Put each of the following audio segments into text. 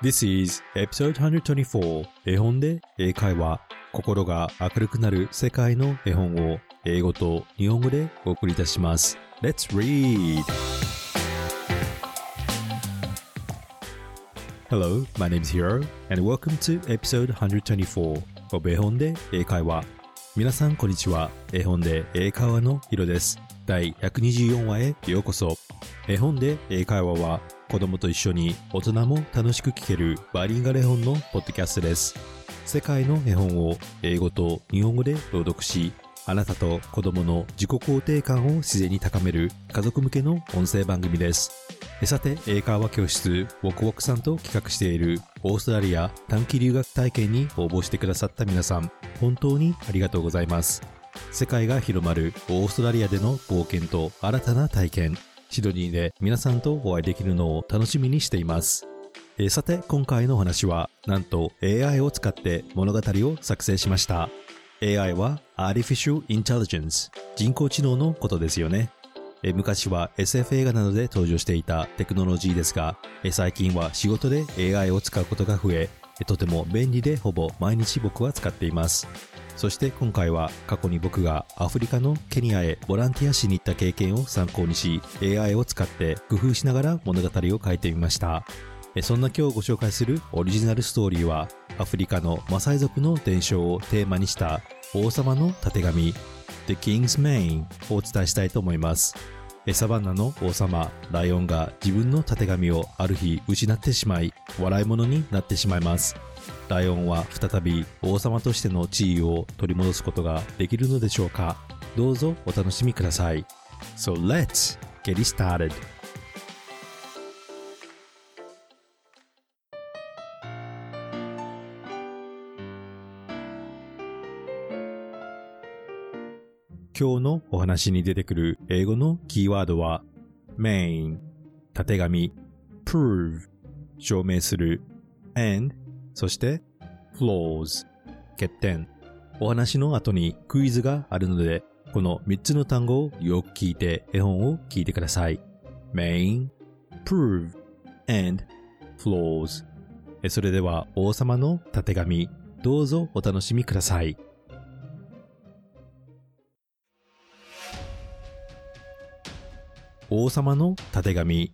This is episode 124絵本で英会話。心が明るくなる世界の絵本を英語と日本語でお送りいたします。Let's read! Hello, my name is Hiro and welcome to episode 124 of 絵本で英会話。皆さんこんにちは。絵本で英会話のヒロです。第124話へようこそ。絵本で英会話は子供と一緒に大人も楽しく聞けるバイリンガル絵本のポッドキャストです。世界の絵本を英語と日本語で朗読しあなたと子供の自己肯定感を自然に高める家族向けの音声番組です。さて英会話教室ウォクウォクさんと企画しているオーストラリア短期留学体験に応募してくださった皆さん本当にありがとうございます。世界が広まるオーストラリアでの冒険と新たな体験。シドニーで皆さんとお会いできるのを楽しみにしています。えーさて今回のお話はなんと AI を使って物語を作成しました。AI は Artificial Intelligence 人工知能のことですよね。え昔は SF 映画などで登場していたテクノロジーですがえ最近は仕事で AI を使うことが増えとても便利でほぼ毎日僕は使っています。そして今回は過去に僕がアフリカのケニアへボランティアしに行った経験を参考にし AI を使って工夫しながら物語を書いてみました。そんな今日ご紹介するオリジナルストーリーはアフリカのマサイ族の伝承をテーマにした王様のたてがみ The King's Mane をお伝えしたいと思います。サバンナの王様ライオンが自分のたてがみをある日失ってしまい笑い物になってしまいます。ライオンは再び王様としての地位を取り戻すことができるのでしょうか？どうぞお楽しみください。So let's get started. 今日のお話に出てくる英語のキーワードは main たてがみ prove 証明する。and そして flaws 欠点。お話の後にクイズがあるのでこの3つの単語をよく聞いて絵本を聞いてください。Main. Prove. And. Flaws えそれでは王様のたてがみ。どうぞお楽しみください。王様のたてがみ。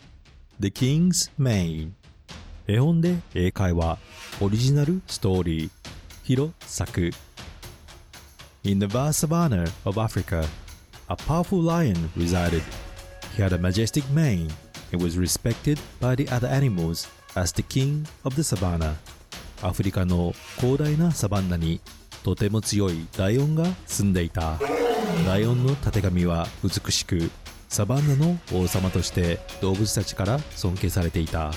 The King's Mane 絵本で英会話オリジナルストーリー広作 In the vast savanna of Africa, a powerful lion resided. He had a majestic mane and was respected by the other animals as the king of the savannah. アフリカの広大なサバンナにとても強いライオンが住んでいた。ライオンのたてがみは美しく、サバンナの王様として動物たちから尊敬されていた。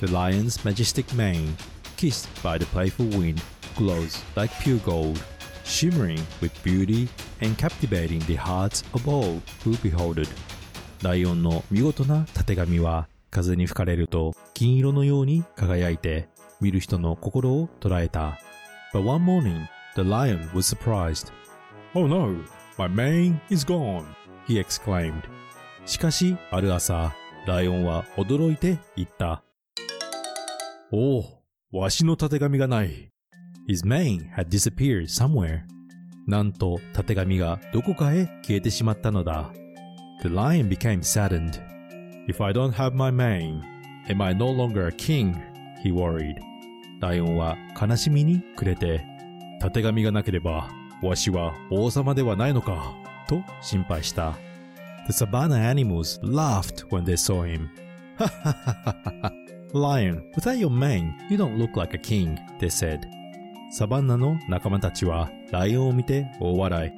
The lion's majestic mane, kissed by the playful wind, glows like pure gold, shimmering with beauty and captivating the hearts of all who behold it. ライオンの見事なたてがみは風に吹かれると金色のように輝いて見る人の心を捉えた。But one morning, the lion was surprised. Oh no, my mane is gone, he exclaimed. しかし、ある朝、ライオンは驚いて言った。おお、わしのたてがみがない。His mane had disappeared somewhere. なんと、たてがみがどこかへ消えてしまったのだ。The lion became saddened. If I don't have my mane, am I no longer a king? He worried. ライオンは悲しみに暮れて、たてがみがなければ、わしは王様ではないのか、と心配した。The savannah animals laughed when they saw him. Lion, without your mane, you don't look like a king, they said. サバンナの仲間たちはライオンを見て大笑い。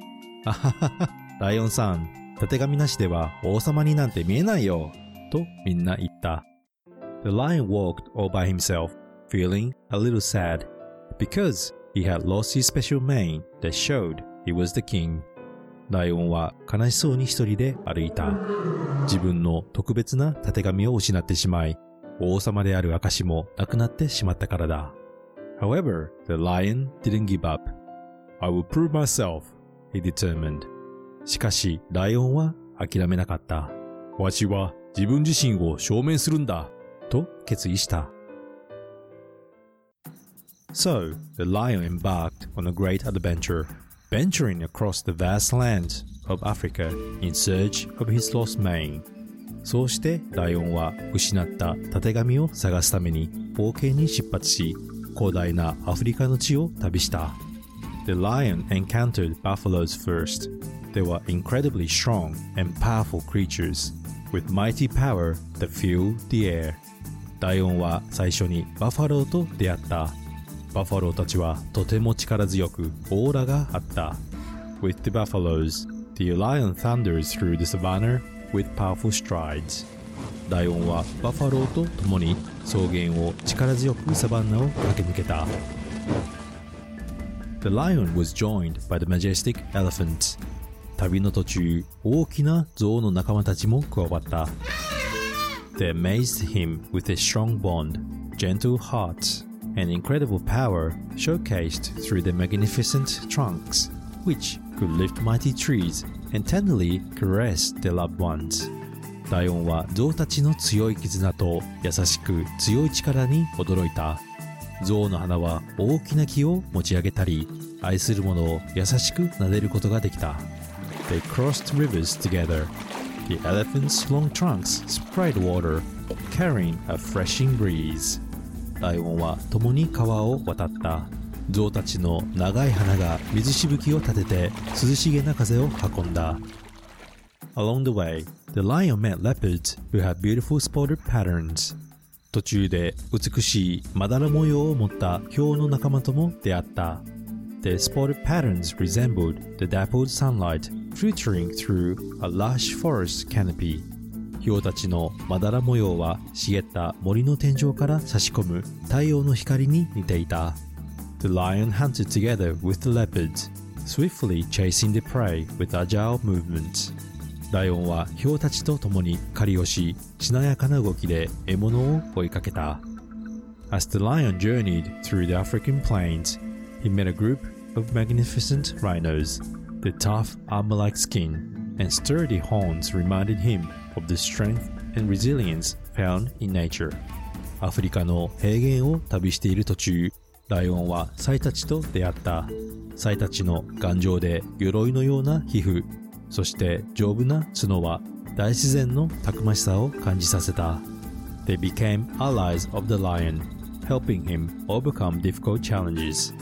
あははは、ライオンさん、たてがみなしでは王様になんて見えないよ。とみんな言った。The lion walked all by himself, feeling a little sad, because he had lost his special mane that showed he was the king. ライオンは悲しそうに一人で歩いた。自分の特別なたてがみを失ってしまい、王様である証もなくなってしまったからだ。However, the lion didn't give up. I will prove myself, he determined. しかし、ライオンは諦めなかった。わしは自分自身を証明するんだ、と決意した。So, the lion embarked on a great adventure, venturing across the vast lands of Africa in search of his lost mane. そうしてライオンは失ったたてがみを探すために冒険に出発し、広大なアフリカの地を旅した。The lion encountered buffaloes first. They were incredibly strong and powerful creatures with mighty power that filled the air. ライオンは最初にバファローと出会った。バファローたちはとても力強くオーラがあった。With the buffaloes, the lion thunders through the savannah with powerful strides. ライオンはバファローと共に草原を力強くサバンナを駆け抜けた。The lion was joined by the majestic elephant. 旅の途中、大きな象の仲間たちも加わった。They amazed him with a strong bond, gentle hearts, and incredible power showcased through their magnificent trunks, which could lift mighty trees and tenderly caress their loved ones. ライオンは象たちの強い絆と優しく強い力に驚いた。象の鼻は大きな木を持ち上げたり、愛する者を優しく撫でることができた。They crossed rivers together. The elephant's long trunks sprayed water, carrying a freshing breeze. ライオンは共に川を渡った象たちの長い鼻が水しぶきを立てて涼しげな風を運んだ Along the way, the lion met leopards who had beautiful spotted patterns 途中で美しいまだら模様を持ったヒョウの仲間とも出会った The spotted patterns resembled the dappled sunlight filtering through a lush forest canopy ヒョウたちのまだら模様は茂った森の天井から差し込む太陽の光に似ていた。The lion hunted together with the leopards, swiftly chasing the prey with agile movements. ライオンはヒョウたちと共に狩りをし、しなやかな動きで獲物を追いかけた。As the lion journeyed through the African plains, he met a group of magnificent rhinos. The tough armor-like skin and sturdy horns reminded him of the strength and resilience found in nature アフリカの平原を旅している途中 ライオンはサイたちと出会った。サイたちの頑丈で鎧のような皮膚。そして丈夫な角は大自然のたくましさを感じさせた。They became allies of the lion helping him overcome difficult challenges.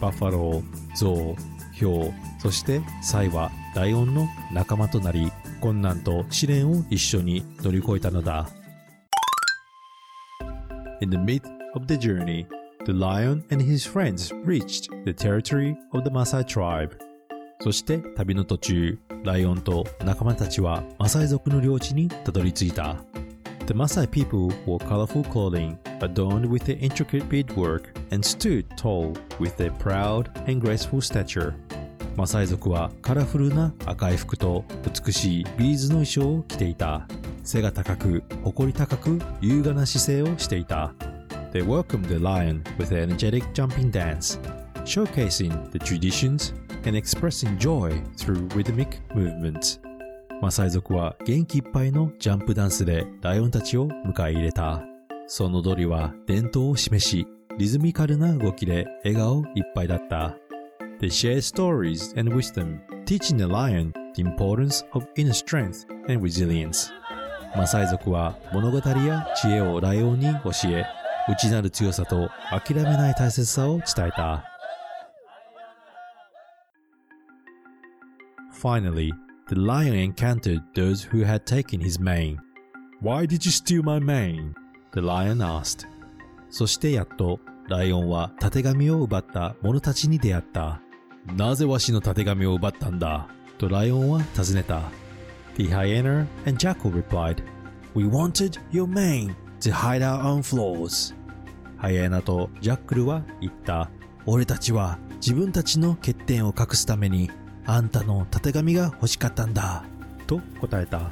バッファロー、ゾウ、ヒョウ、そしてサイはライオンの仲間となり困難と試練を一緒に乗り越えたのだ。In the midst of the journey, the lion and his friends reached the territory of the Maasai tribe. そして旅の途中、ライオンと仲間たちはマサイ族の領地にたどり着いた。The Maasai people wore colorful clothing adorned with their intricate beadwork and stood tall with their proud and graceful stature. マサイ族はカラフルな赤い服と美しいビーズの衣装を着ていた。背が高く、誇り高く、優雅な姿勢をしていた。They welcomed the lion with an energetic jumping dance, showcasing the traditions and expressing joy through rhythmic movement. マサイ族は元気いっぱいのジャンプダンスでライオンたちを迎え入れた。その踊りは伝統を示し、リズミカルな動きで笑顔いっぱいだった。They share stories and wisdom, teaching the lion the importance of inner strength and resilience. マサイ族は物語や知恵をライオンに教え、内なる強さと諦めない大切さを伝えた。Finally, the lion encountered those who had taken his mane. Why did you steal my mane? The lion asked. そしてやっとライオンはたてがみを奪った者たちに出会った。なぜわしのたてがみを奪ったんだとライオンは尋ねた。The hyena and jackal replied, We wanted your mane to hide our own flaws. ハイエナとジャックルは言った。俺たちは自分たちの欠点を隠すためにあんたのたてがみが欲しかったんだ。と答えた。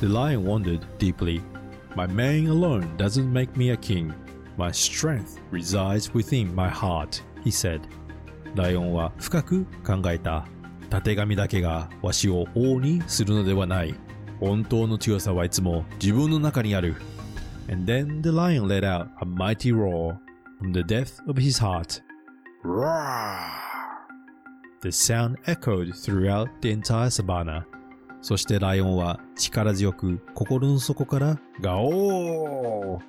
The lion wondered deeply. My mane alone doesn't make me a king. My strength resides within my heart, he said. ライオンは深く考えた。たてがみだけがわしを王にするのではない。本当の強さはいつも自分の中にある。And then the lion let out a mighty roar. from the depth of his heart. Roar! The sound echoed throughout the entire savannah. そしてライオンは力強く心の底からガオー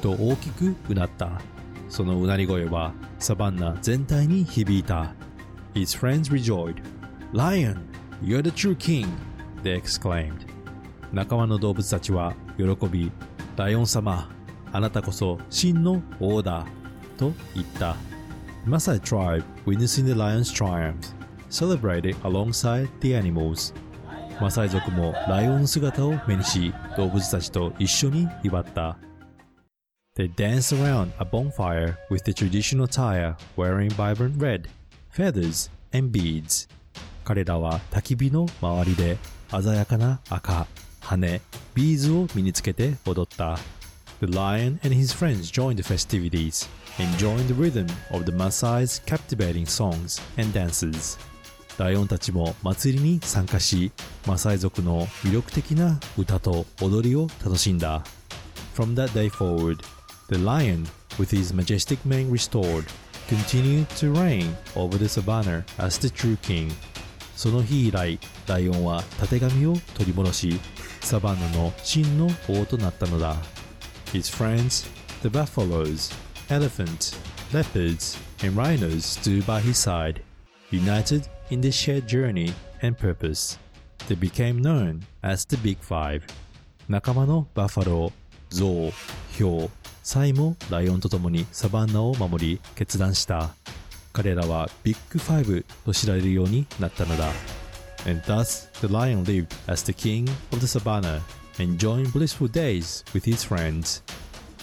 と大きくうなった。そのうなり声はサバンナ全体に響いた。His friends rejoiced. Lion, you're the true king! They exclaimed. 仲間の動物たちは喜び、ライオン様、あなたこそ真の王だと言った。Maasai tribe, witnessing the lion's triumph, celebrated alongside the animals. マサイ族もライオンの姿を目にし、動物たちと一緒に祝った。They danced around a bonfire with the traditional attire wearing vibrant red, feathers, and beads. 彼らは焚き火の周りで鮮やかな赤、羽、ビーズを身につけて踊った。The lion and his friends joined the festivities, enjoying the rhythm of the Maasai's captivating songs and dances. ライオンたちも祭りに参加し、マサイ族の魅力的な歌と踊りを楽しんだ。From that day forward, the lion, with his majestic mane restored, continued to reign over the savannah as the true king. その日以来、ライオンはたてがみを取り戻し、サバンナの真の王となったのだ。His friends, the buffaloes, elephants, leopards, and rhinos stood by his side, united in their shared journey and purpose. They became known as the Big Five. 仲間のバッファロー、ゾウ、ヒョウ、サイもライオンと共にサバンナを守り決断した。彼らはビッグファイブと知られるようになったのだ。And thus the lion lived as the king of the savannah, enjoying blissful days with his friends.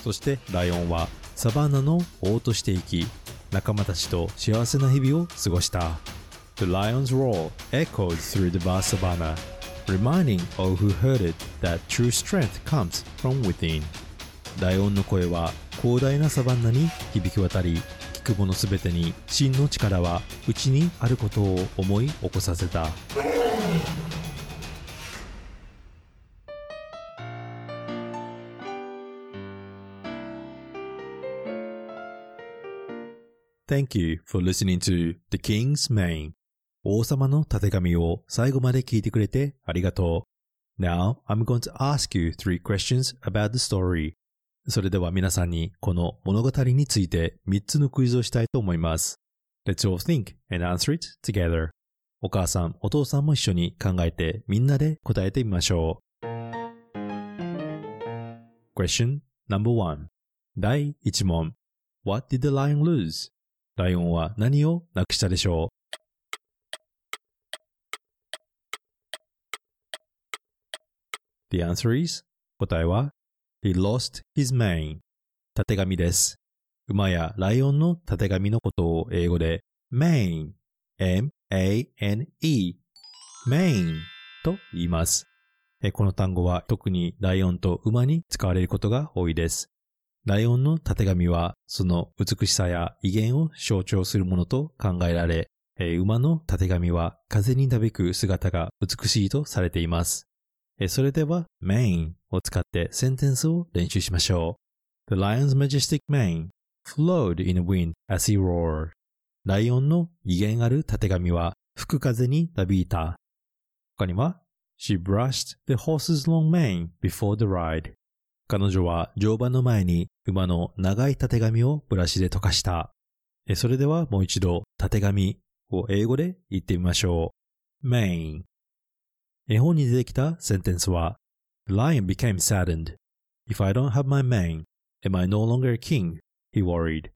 そしてライオンはサバンナの王として生き、仲間たちと幸せな日々を過ごした。The lion's roar echoed through the vast savannah, reminding all who heard it that true strength comes from within. ライオンの声は広大なサバンナに響き渡り、聞く者すべてに真の力は内にあることを思い起こさせた。Thank you for listening to The King's Mane 王様のたてがみを最後まで聞いてくれてありがとう。Now, I'm going to ask you three questions about the story. それでは皆さんにこの物語について3つのクイズをしたいと思います。Let's all think and answer it together. お母さん、お父さんも一緒に考えてみんなで答えてみましょう。Question number one 第1問 What did the lion lose? ライオンは何をなくしたでしょう？The answer is 答えは He lost his mane たてがみです。馬やライオンのたてがみのことを英語で mane M-A-N-E mane と言います。この単語は特にライオンと馬に使われることが多いです。ライオンのたてがみはその美しさや威厳を象徴するものと考えられ、馬のたてがみは風になびく姿が美しいとされています。それでは main を使ってセンテンスを練習しましょう。The lion's majestic mane flowed in the wind as he roared. ライオンの威厳あるたてがみは吹く風になびいた。他には She brushed the horse's long mane before the ride. 彼女は乗馬の前に馬の長いたてがみをブラシで溶かした。それではもう一度たてがみを英語で言ってみましょう。mane 絵本に出てきたセンテンスは lion became saddened. If I don't have my mane, am I no longer a king? He worried.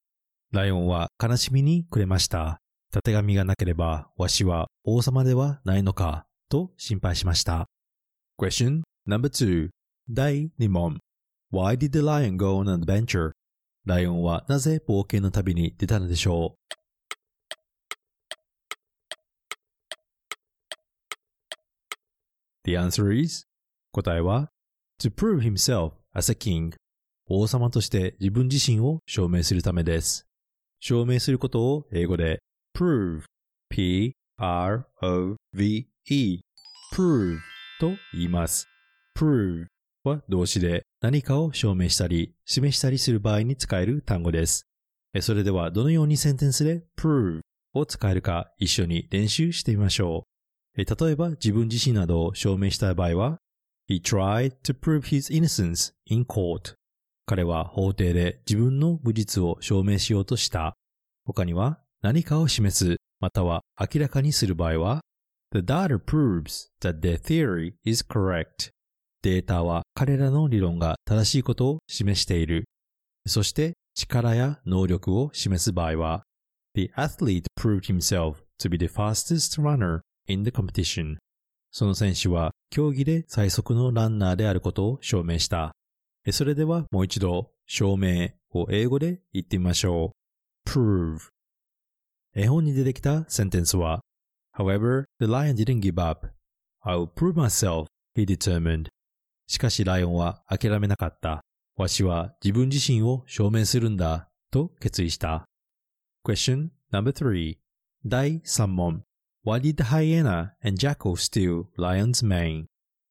ライオンは悲しみに暮れました。たてがみがなければ、わしは王様ではないのか、と心配しました。Question number two 第2問 Why did the lion go on an adventure? ライオンはなぜ冒険の旅に出たのでしょう The answer is? 答えは To prove himself as a king 王様として自分自身を証明するためです。証明することを英語で prove p-r-o-v-e prove と言います。prove は動詞で何かを証明したり、示したりする場合に使える単語です。それではどのようにセンテンスで prove を使えるか一緒に練習してみましょう。例えば自分自身などを証明したい場合は He tried to prove his innocence in court. 彼は法廷で自分の無実を証明しようとした。他には何かを示すまたは明らかにする場合は The data proves that their theory is correct. データは彼らの理論が正しいことを示している。そして力や能力を示す場合は The athlete proved himself to be the fastest runner in the competition. その選手は競技で最速のランナーであることを証明した。それではもう一度、証明を英語で言ってみましょう。prove 絵本に出てきたセンテンスは However, the lion didn't give up. I'll prove myself, he determined. しかしライオンは諦めなかった。わしは自分自身を証明するんだ、と決意した。Question number 3第3問 Why did the hyena and jackal steal lion's mane?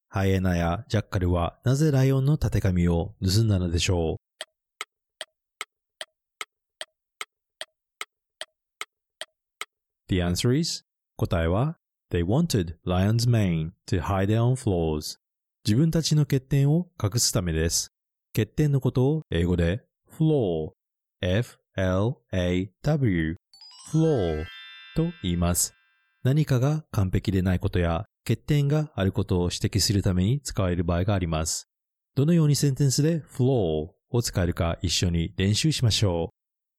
ハイエナやジャッカルはなぜライオンのたてがみを盗んだのでしょう The answer is 答えは They wanted lion's mane to hide their own flaws 自分たちの欠点を隠すためです。欠点のことを英語で flaw f-l-a-w flaw と言います。何かが完璧でないことや欠点があることを指摘するために使われる場合があります。どのようにセンテンスで flaw を使えるか一緒に練習しましょ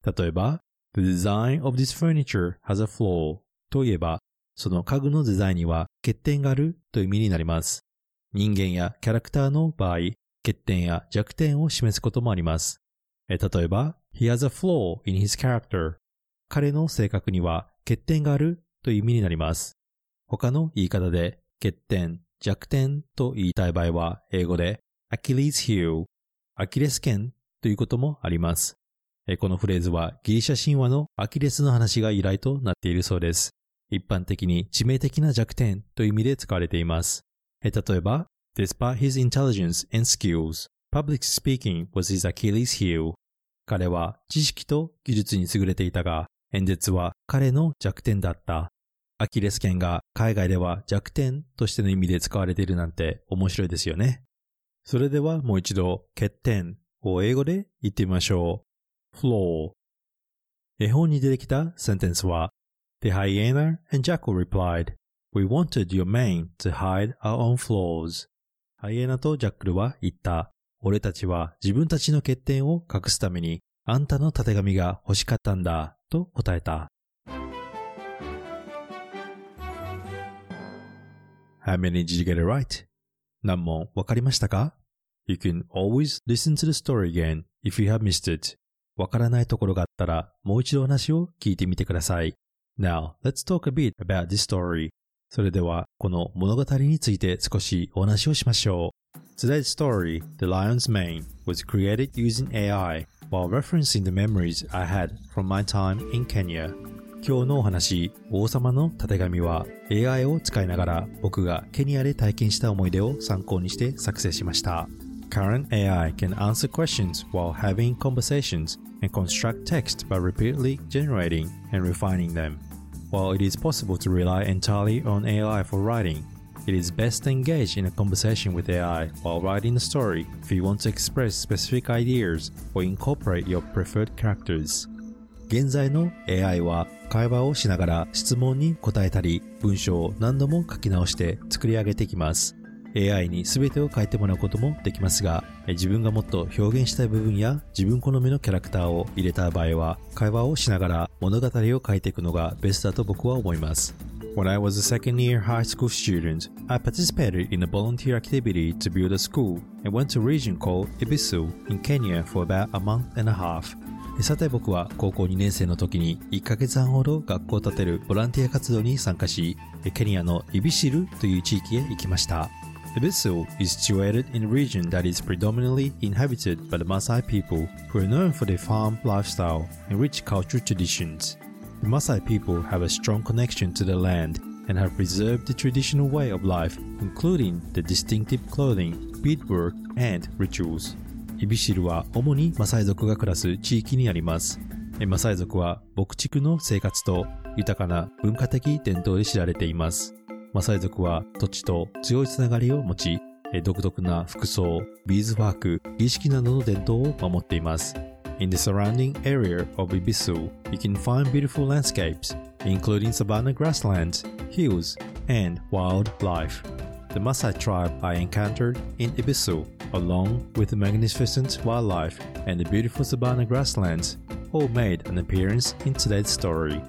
う。例えば、The design of this furniture has a flaw といえば、その家具のデザインには欠点があるという意味になります。人間やキャラクターの場合、欠点や弱点を示すこともあります。例えば、He has a flaw in his character. 彼の性格には欠点があるという意味になります。他の言い方で欠点、弱点と言いたい場合は英語で Achilles heel、アキレス腱ということもあります。このフレーズはギリシャ神話のアキレスの話が由来となっているそうです。一般的に致命的な弱点という意味で使われています。例えば、Despite his intelligence and skills, public speaking was his Achilles heel. 彼は知識と技術に優れていたが、演説は彼の弱点だった。アキレス腱が海外では弱点としての意味で使われているなんて面白いですよね。それではもう一度、欠点を英語で言ってみましょう。flaw 絵本に出てきたセンテンスは The hyena and jackal replied, We wanted your mane to hide our own flaws. ハイエナとジャックルは言った。俺たちは自分たちの欠点を隠すためにあんたのたてがみが欲しかったんだと答えた。How many did you get it right? 何問わかりましたか ?You can always listen to the story again if you have missed it. わからないところがあったらもう一度話を聞いてみてください。Now, let's talk a bit about this story. それでは、この物語について少しお話をしましょう。Today's story, The Lion's Mane, was created using AI while referencing the memories I had from my time in Kenya. 今日のお話、王様のたてがみは AI を使いながら僕がケニアで体験した思い出を参考にして作成しました。Current AI can answer questions while having conversations and construct text by repeatedly generating and refining them. While it is possible to rely entirely on AI for writing, it is best to engage in a conversation with AI while writing a story if you want to express specific ideas or incorporate your preferred characters. 現在の AI は会話をしながら質問に答えたり文章を何度も書き直して作り上げていきます。AI に全てを書いてもらうこともできますが、自分がもっと表現したい部分や自分好みのキャラクターを入れた場合は、会話をしながら物語を書いていくのがベストだと僕は思います。When I was a second year high school student, I participated in a volunteer activity to build a school and went to a region called Ibisu in Kenya for about a month and a half. さて僕は高校2年生の時に1ヶ月半ほど学校を建てるボランティア活動に参加し、ケニアのイビシルという地域へ行きました。Ibisu is situated in a region that is predominantly inhabited by the Maasai people who are known for their farm lifestyle and rich cultural traditions. The Maasai people have a strong connection to the land and have preserved the traditional way of life, including the distinctive clothing, beadwork, and rituals. イビシルは主にマサイ族が暮らす地域にあります。マサイ族は牧畜の生活と豊かな文化的伝統で知られています。マサイ族は土地と強いつながりを持ち、独特な服装、ビーズワーク、儀式などの伝統を守っています。In the surrounding area of Ibisu, you can find beautiful landscapes, including savanna grasslands, hills, and wildlife. The Maasai tribe I encountered in Ibisu, along with the magnificent wildlife and the beautiful savanna grasslands, all made an appearance in today's story.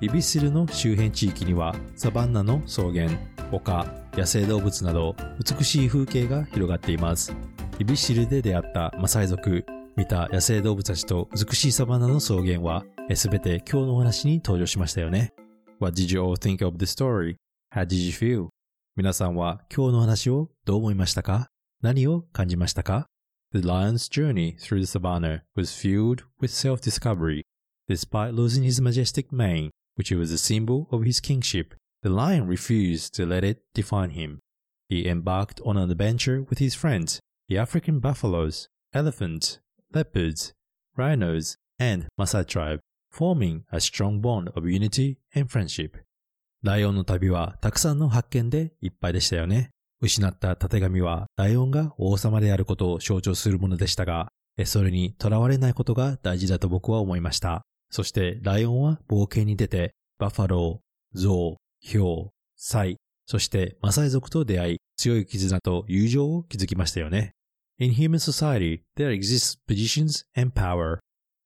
イビシルの周辺地域にはサバンナの草原、丘、野生動物など美しい風景が広がっています。イビシルで出会ったマサイ族、見た野生動物たちと美しいサバンナの草原はすべて今日のお話に登場しましたよね。What did you all think of the story? How did you feel? 皆さんは今日の話をどう思いましたか何を感じましたか The lion's journey through the savannah was filled with self-discovery. Despite losing his majestic mane, which was a symbol of his kingship, the lion refused to let it define him. He embarked on an adventure with his friends, the African buffaloes, elephants, leopards, rhinos, and Maasai tribe, forming a strong bond of unity and friendship. ライオンの旅はたくさんの発見でいっぱいでしたよね。 失った縦紙はライオンが王様であることを象徴するものでしたが、それに囚われないことが大事だと僕は思いました。そしてライオンは冒険に出て、バッファロー、ゾウ、ヒョウ、サイ、そしてマサイ族と出会い、強い絆と友情を築きましたよね。In human society, there exists positions and power.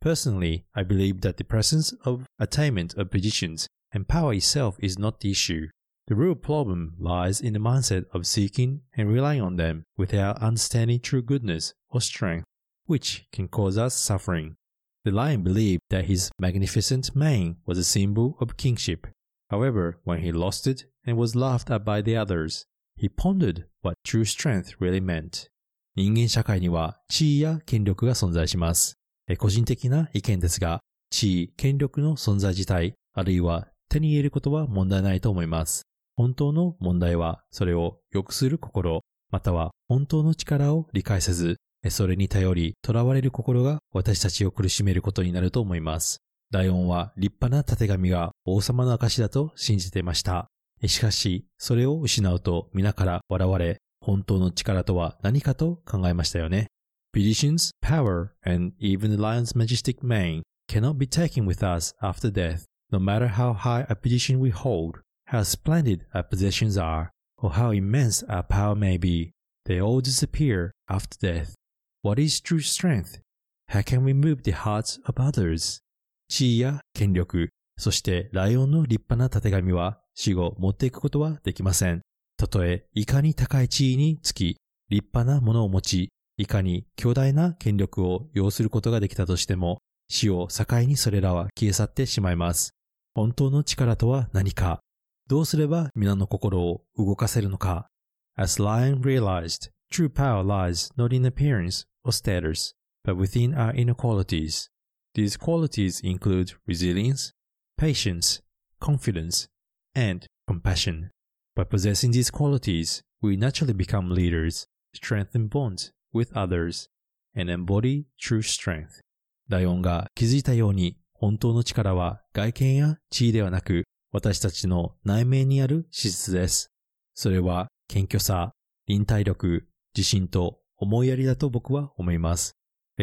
Personally, I believe that the presence of attainment of positions and power itself is not the issue. The real problem lies in the mindset of seeking and relying on them without understanding true goodness or strength, which can cause us suffering. The lion believed that his magnificent mane was a symbol of kingship. However, when he lost it and was laughed at by the others, he pondered what true strength really meant. 人間社会には地位や権力が存在します。個人的な意見ですが、地位、権力の存在自体、あるいは手に入れることは問題ないと思います。 本当の問題は、それを良くする心、または本当の力を理解せず、それに頼り、囚われる心が私たちを苦しめることになると思います。ライオンは立派な縦紙が王様の証だと信じていました。しかし、それを失うと皆から笑われ、本当の力とは何かと考えましたよね。Petitions, power, and even the lion's majestic mane cannot be taken with us after death. No matter how high a position we hold, how splendid our possessions are, or how immense our power may be, they all disappear after death. What is true strength? How can we move the hearts of others? 地位や権力、そしてライオンの立派な縦紙は死後持っていくことはできません。たとえいかに高い地位につき、立派なものを持ち、いかに強大な権力を要することができたとしても、死を境にそれらは消え去ってしまいます。本当の力とは何かどうすれば皆の心を動かせるのか ?As Lion realized, true power lies not in appearance or status, but within our inner qualities. These qualities include resilience, patience, confidence, and compassion. By possessing these qualities, we naturally become leaders, strengthen bonds with others, and embody true strength. ライオンが気づいたように本当の力は外見や地位ではなく、私たちの内面にある資質です。それは謙虚さ、忍耐力、自信と思いやりだと僕は思います。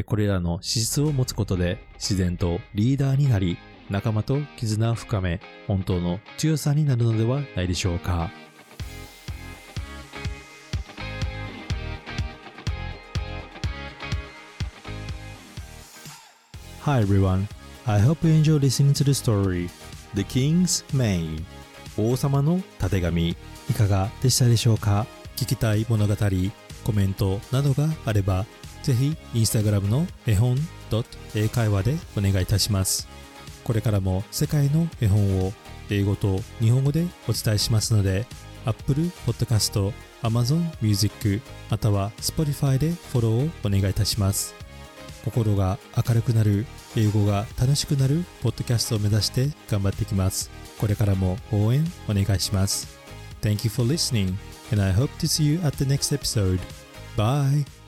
これらの資質を持つことで自然とリーダーになり、仲間と絆を深め、本当の強さになるのではないでしょうか。Hi everyone. I hope you enjoy listening to the story The King's Main 王様の縦紙いかがでしたでしょうか？聞きたい物語コメントなどがあればぜひインスタグラムの絵本英会話でお願いいたします。これからも世界の絵本を英語と日本語でお伝えしますので Apple Podcast、Amazon Music または Spotify でフォローをお願いいたします。心が明るくなる英語が楽しくなるポッドキャストを目指して頑張っていきますこれからも応援お願いします Thank you for listening and I hope to see you at the next episode. Bye!